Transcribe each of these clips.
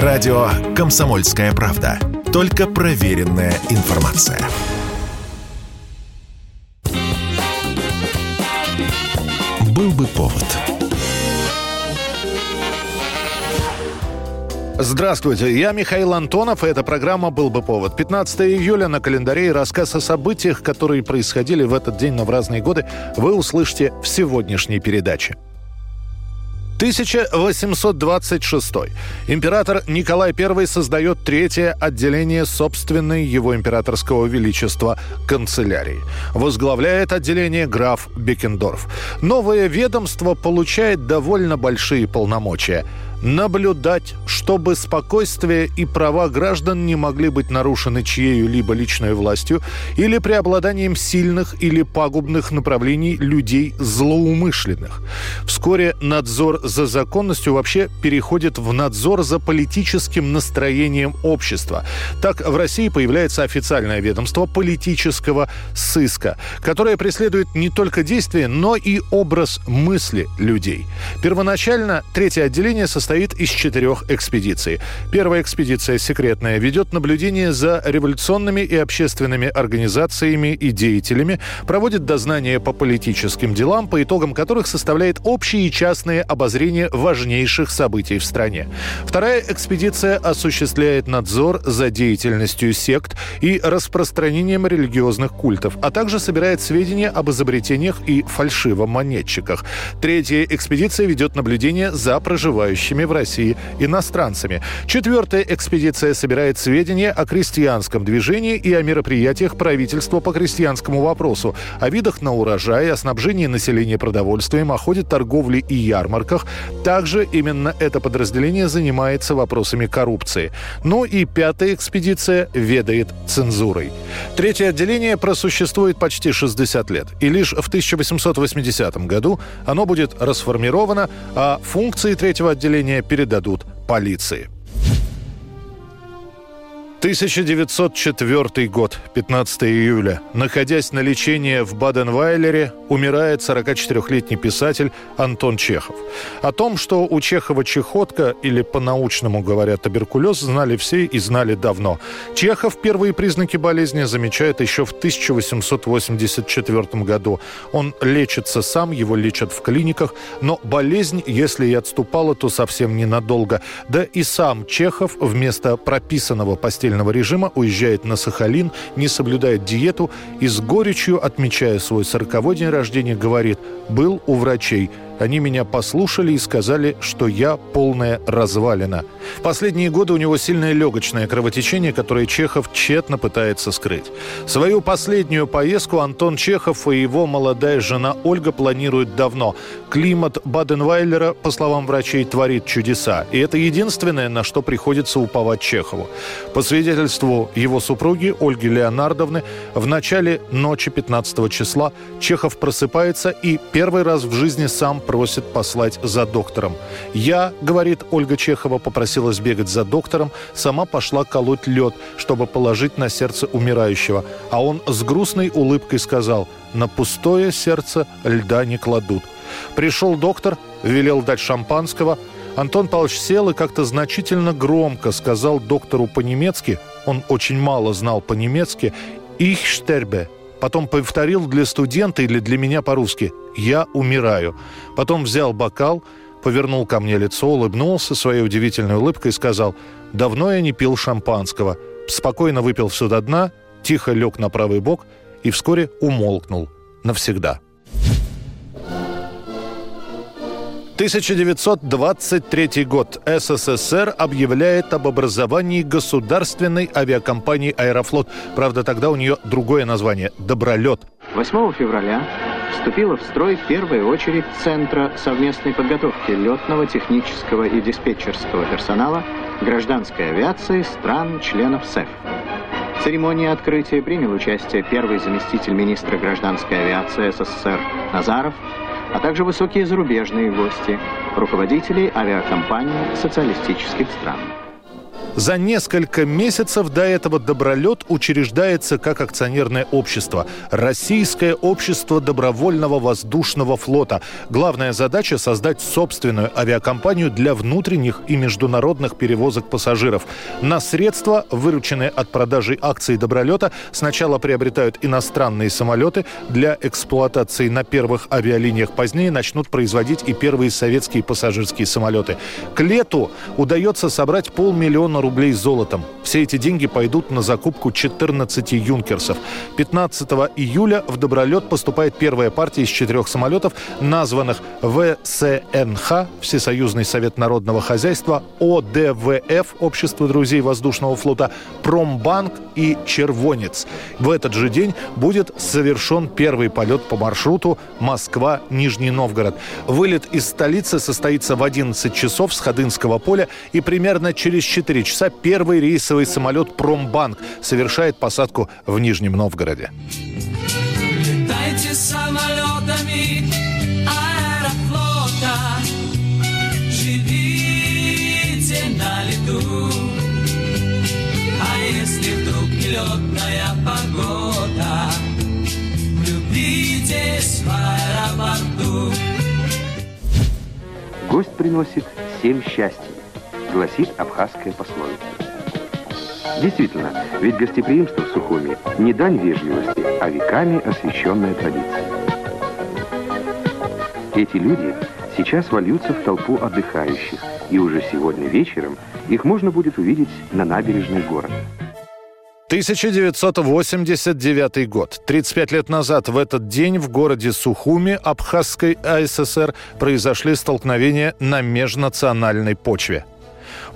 Радио «Комсомольская правда». Только проверенная информация. Был бы повод. Здравствуйте, я Михаил Антонов, и эта программа «Был бы повод». 15 июля на календаре и рассказ о событиях, которые происходили в этот день, но в разные годы, вы услышите в сегодняшней передаче. 1826. Император Николай I создает третье отделение собственной его императорского величества канцелярии. Возглавляет отделение граф Бекендорф. Новое ведомство получает довольно большие полномочия – наблюдать, чтобы спокойствие и права граждан не могли быть нарушены чьею-либо личной властью или преобладанием сильных или пагубных направлений людей злоумышленных. Вскоре надзор за законностью вообще переходит в надзор за политическим настроением общества. Так в России появляется официальное ведомство политического сыска, которое преследует не только действия, но и образ мысли людей. Первоначально третье отделение состоит состоит из четырех экспедиций. Первая экспедиция секретная ведет наблюдение за революционными и общественными организациями и деятелями, проводит дознания по политическим делам, по итогам которых составляет общие и частные обозрения важнейших событий в стране. Вторая экспедиция осуществляет надзор за деятельностью сект и распространением религиозных культов, а также собирает сведения об изобретениях и фальшивомонетчиках. Третья экспедиция ведет наблюдение за проживающими живущими в России иностранцами. Четвертая экспедиция собирает сведения о крестьянском движении и о мероприятиях правительства по крестьянскому вопросу, о видах на урожай, о снабжении населения продовольствием, о ходе торговли и ярмарках. Также именно это подразделение занимается вопросами коррупции. Ну и пятая экспедиция ведает цензурой. Третье отделение просуществует почти 60 лет. И лишь в 1880 году оно будет расформировано, а функции третьего отделения передадут полиции. 1904 год, 15 июля. Находясь на лечении в Баден-Вайлере, умирает 44-летний писатель Антон Чехов. О том, что у Чехова чехотка, или по-научному говоря туберкулез, знали все и знали давно. Чехов первые признаки болезни замечает еще в 1884 году. Он лечится сам, его лечат в клиниках, но болезнь, если и отступала, то совсем ненадолго. Да и сам Чехов вместо прописанного постельного постельного режима, уезжает на Сахалин, не соблюдает диету и с горечью, отмечая свой сороковой день рождения, говорит «был у врачей, они меня послушали и сказали, что я полная развалина. В последние годы у него сильное легочное кровотечение, которое Чехов тщетно пытается скрыть. Свою последнюю поездку Антон Чехов и его молодая жена Ольга планируют давно. Климат Баденвайлера, по словам врачей, творит чудеса. И это единственное, на что приходится уповать Чехову. По свидетельству его супруги Ольги Леонардовны, в начале ночи 15 числа Чехов просыпается и первый раз в жизни сам просит послать за доктором. Я, говорит Ольга Чехова, попросила сбегать за доктором, сама пошла колоть лед, чтобы положить на сердце умирающего. А он с грустной улыбкой сказал, на пустое сердце льда не кладут. Пришел доктор, велел дать шампанского. Антон Павлович сел и как-то значительно громко сказал доктору по-немецки, он очень мало знал по-немецки, «Ich sterbe», Потом повторил для студента или для меня по-русски «Я умираю». Потом взял бокал, повернул ко мне лицо, улыбнулся своей удивительной улыбкой и сказал «Давно я не пил шампанского». Спокойно выпил все до дна, тихо лег на правый бок и вскоре умолкнул навсегда. 1923 год. СССР объявляет об образовании государственной авиакомпании «Аэрофлот». Правда, тогда у нее другое название – «Добролет». 8 февраля вступила в строй первая очередь Центра совместной подготовки летного, технического и диспетчерского персонала гражданской авиации стран-членов СЭФ. В церемонии открытия принял участие первый заместитель министра гражданской авиации СССР Назаров – а также высокие зарубежные гости, руководители авиакомпаний социалистических стран. За несколько месяцев до этого «Добролет» учреждается как акционерное общество – Российское общество добровольного воздушного флота. Главная задача – создать собственную авиакомпанию для внутренних и международных перевозок пассажиров. На средства, вырученные от продажи акций «Добролета», сначала приобретают иностранные самолеты для эксплуатации на первых авиалиниях. Позднее начнут производить и первые советские пассажирские самолеты. К лету удается собрать полмиллиона рублей золотом. Все эти деньги пойдут на закупку 14 юнкерсов. 15 июля в Добролет поступает первая партия из четырех самолетов, названных ВСНХ, Всесоюзный совет народного хозяйства, ОДВФ, Общество друзей воздушного флота, Промбанк и Червонец. В этот же день будет совершен первый полет по маршруту Москва-Нижний Новгород. Вылет из столицы состоится в 11 часов с Ходынского поля и примерно через 4 часа первый рейсовый самолет «Промбанк» совершает посадку в Нижнем Новгороде. Летайте самолетами аэрофлота, живите на лету. А если вдруг нелетная погода, влюбитесь в аэропорту. Гость приносит семь счастий, гласит абхазская пословица. Действительно, ведь гостеприимство в Сухуми не дань вежливости, а веками освященная традиция. Эти люди сейчас вольются в толпу отдыхающих, и уже сегодня вечером их можно будет увидеть на набережной города. 1989 год. 35 лет назад в этот день в городе Сухуми Абхазской АССР произошли столкновения на межнациональной почве.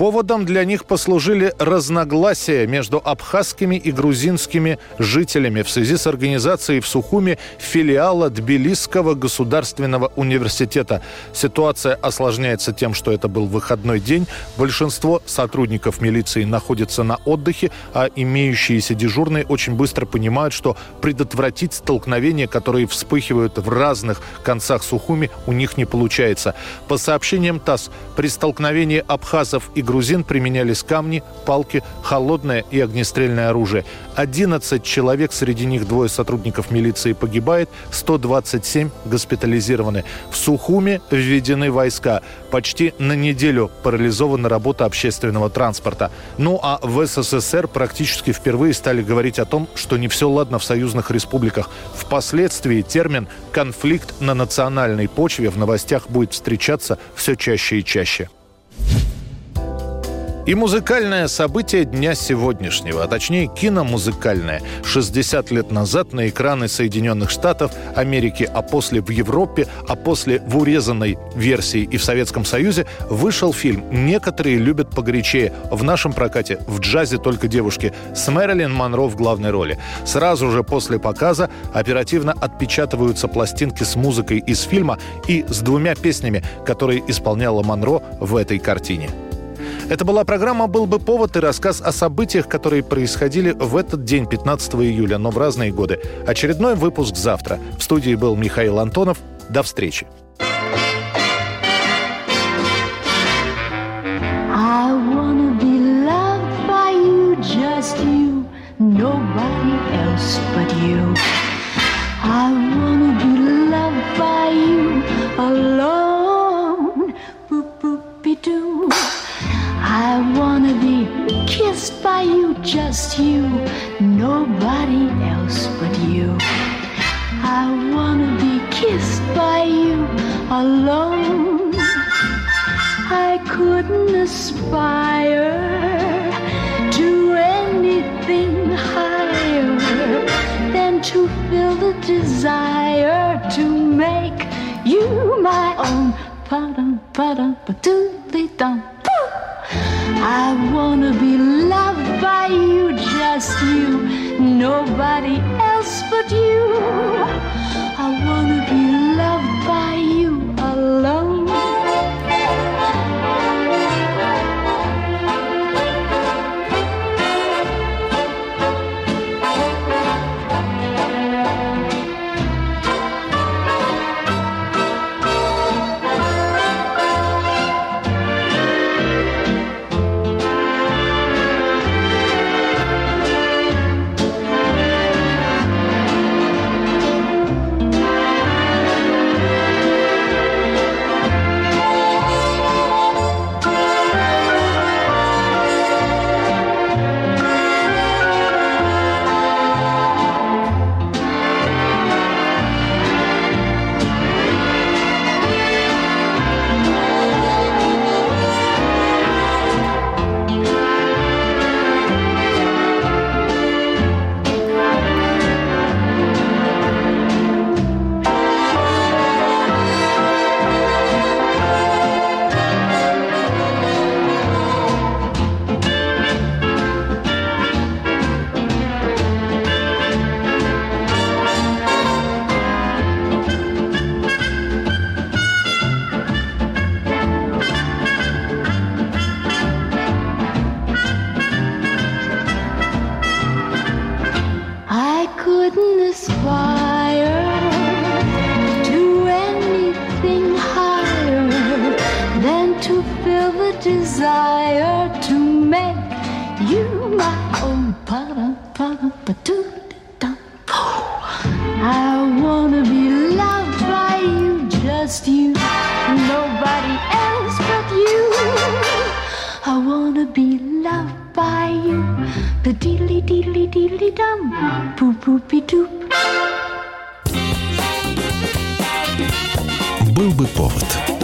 Поводом для них послужили разногласия между абхазскими и грузинскими жителями в связи с организацией в Сухуме филиала Тбилисского государственного университета. Ситуация осложняется тем, что это был выходной день. Большинство сотрудников милиции находятся на отдыхе, а имеющиеся дежурные очень быстро понимают, что предотвратить столкновения, которые вспыхивают в разных концах Сухуми, у них не получается. По сообщениям ТАСС, при столкновении абхазов и грузин применялись камни, палки, холодное и огнестрельное оружие. 11 человек, среди них двое сотрудников милиции погибает, 127 госпитализированы. В Сухуме введены войска. Почти на неделю парализована работа общественного транспорта. Ну а в СССР практически впервые стали говорить о том, что не все ладно в союзных республиках. Впоследствии термин «конфликт на национальной почве» в новостях будет встречаться все чаще и чаще. И музыкальное событие дня сегодняшнего, а точнее киномузыкальное. 60 лет назад на экраны Соединенных Штатов, Америки, а после в Европе, а после в урезанной версии и в Советском Союзе вышел фильм «Некоторые любят погорячее». В нашем прокате «В джазе только девушки» с Мэрилин Монро в главной роли. Сразу же после показа оперативно отпечатываются пластинки с музыкой из фильма и с двумя песнями, которые исполняла Монро в этой картине. Это была программа «Был бы повод» и рассказ о событиях, которые происходили в этот день, 15 июля, но в разные годы. Очередной выпуск завтра. В студии был Михаил Антонов. До встречи. Alone. Nobody else but you. I wanna be kissed by you alone. I couldn't aspire to anything higher than to feel the desire to make you my own. Pa-dum, pa-dum, ba-doo-dee-dum. I wanna be loved by you, just you, nobody else but you. I wanna be desire to make you my own. I wanna be loved by you, just you, nobody else but you. I wanna be loved by you, the diddly diddly diddly dum, boop boopy doop. Был бы повод.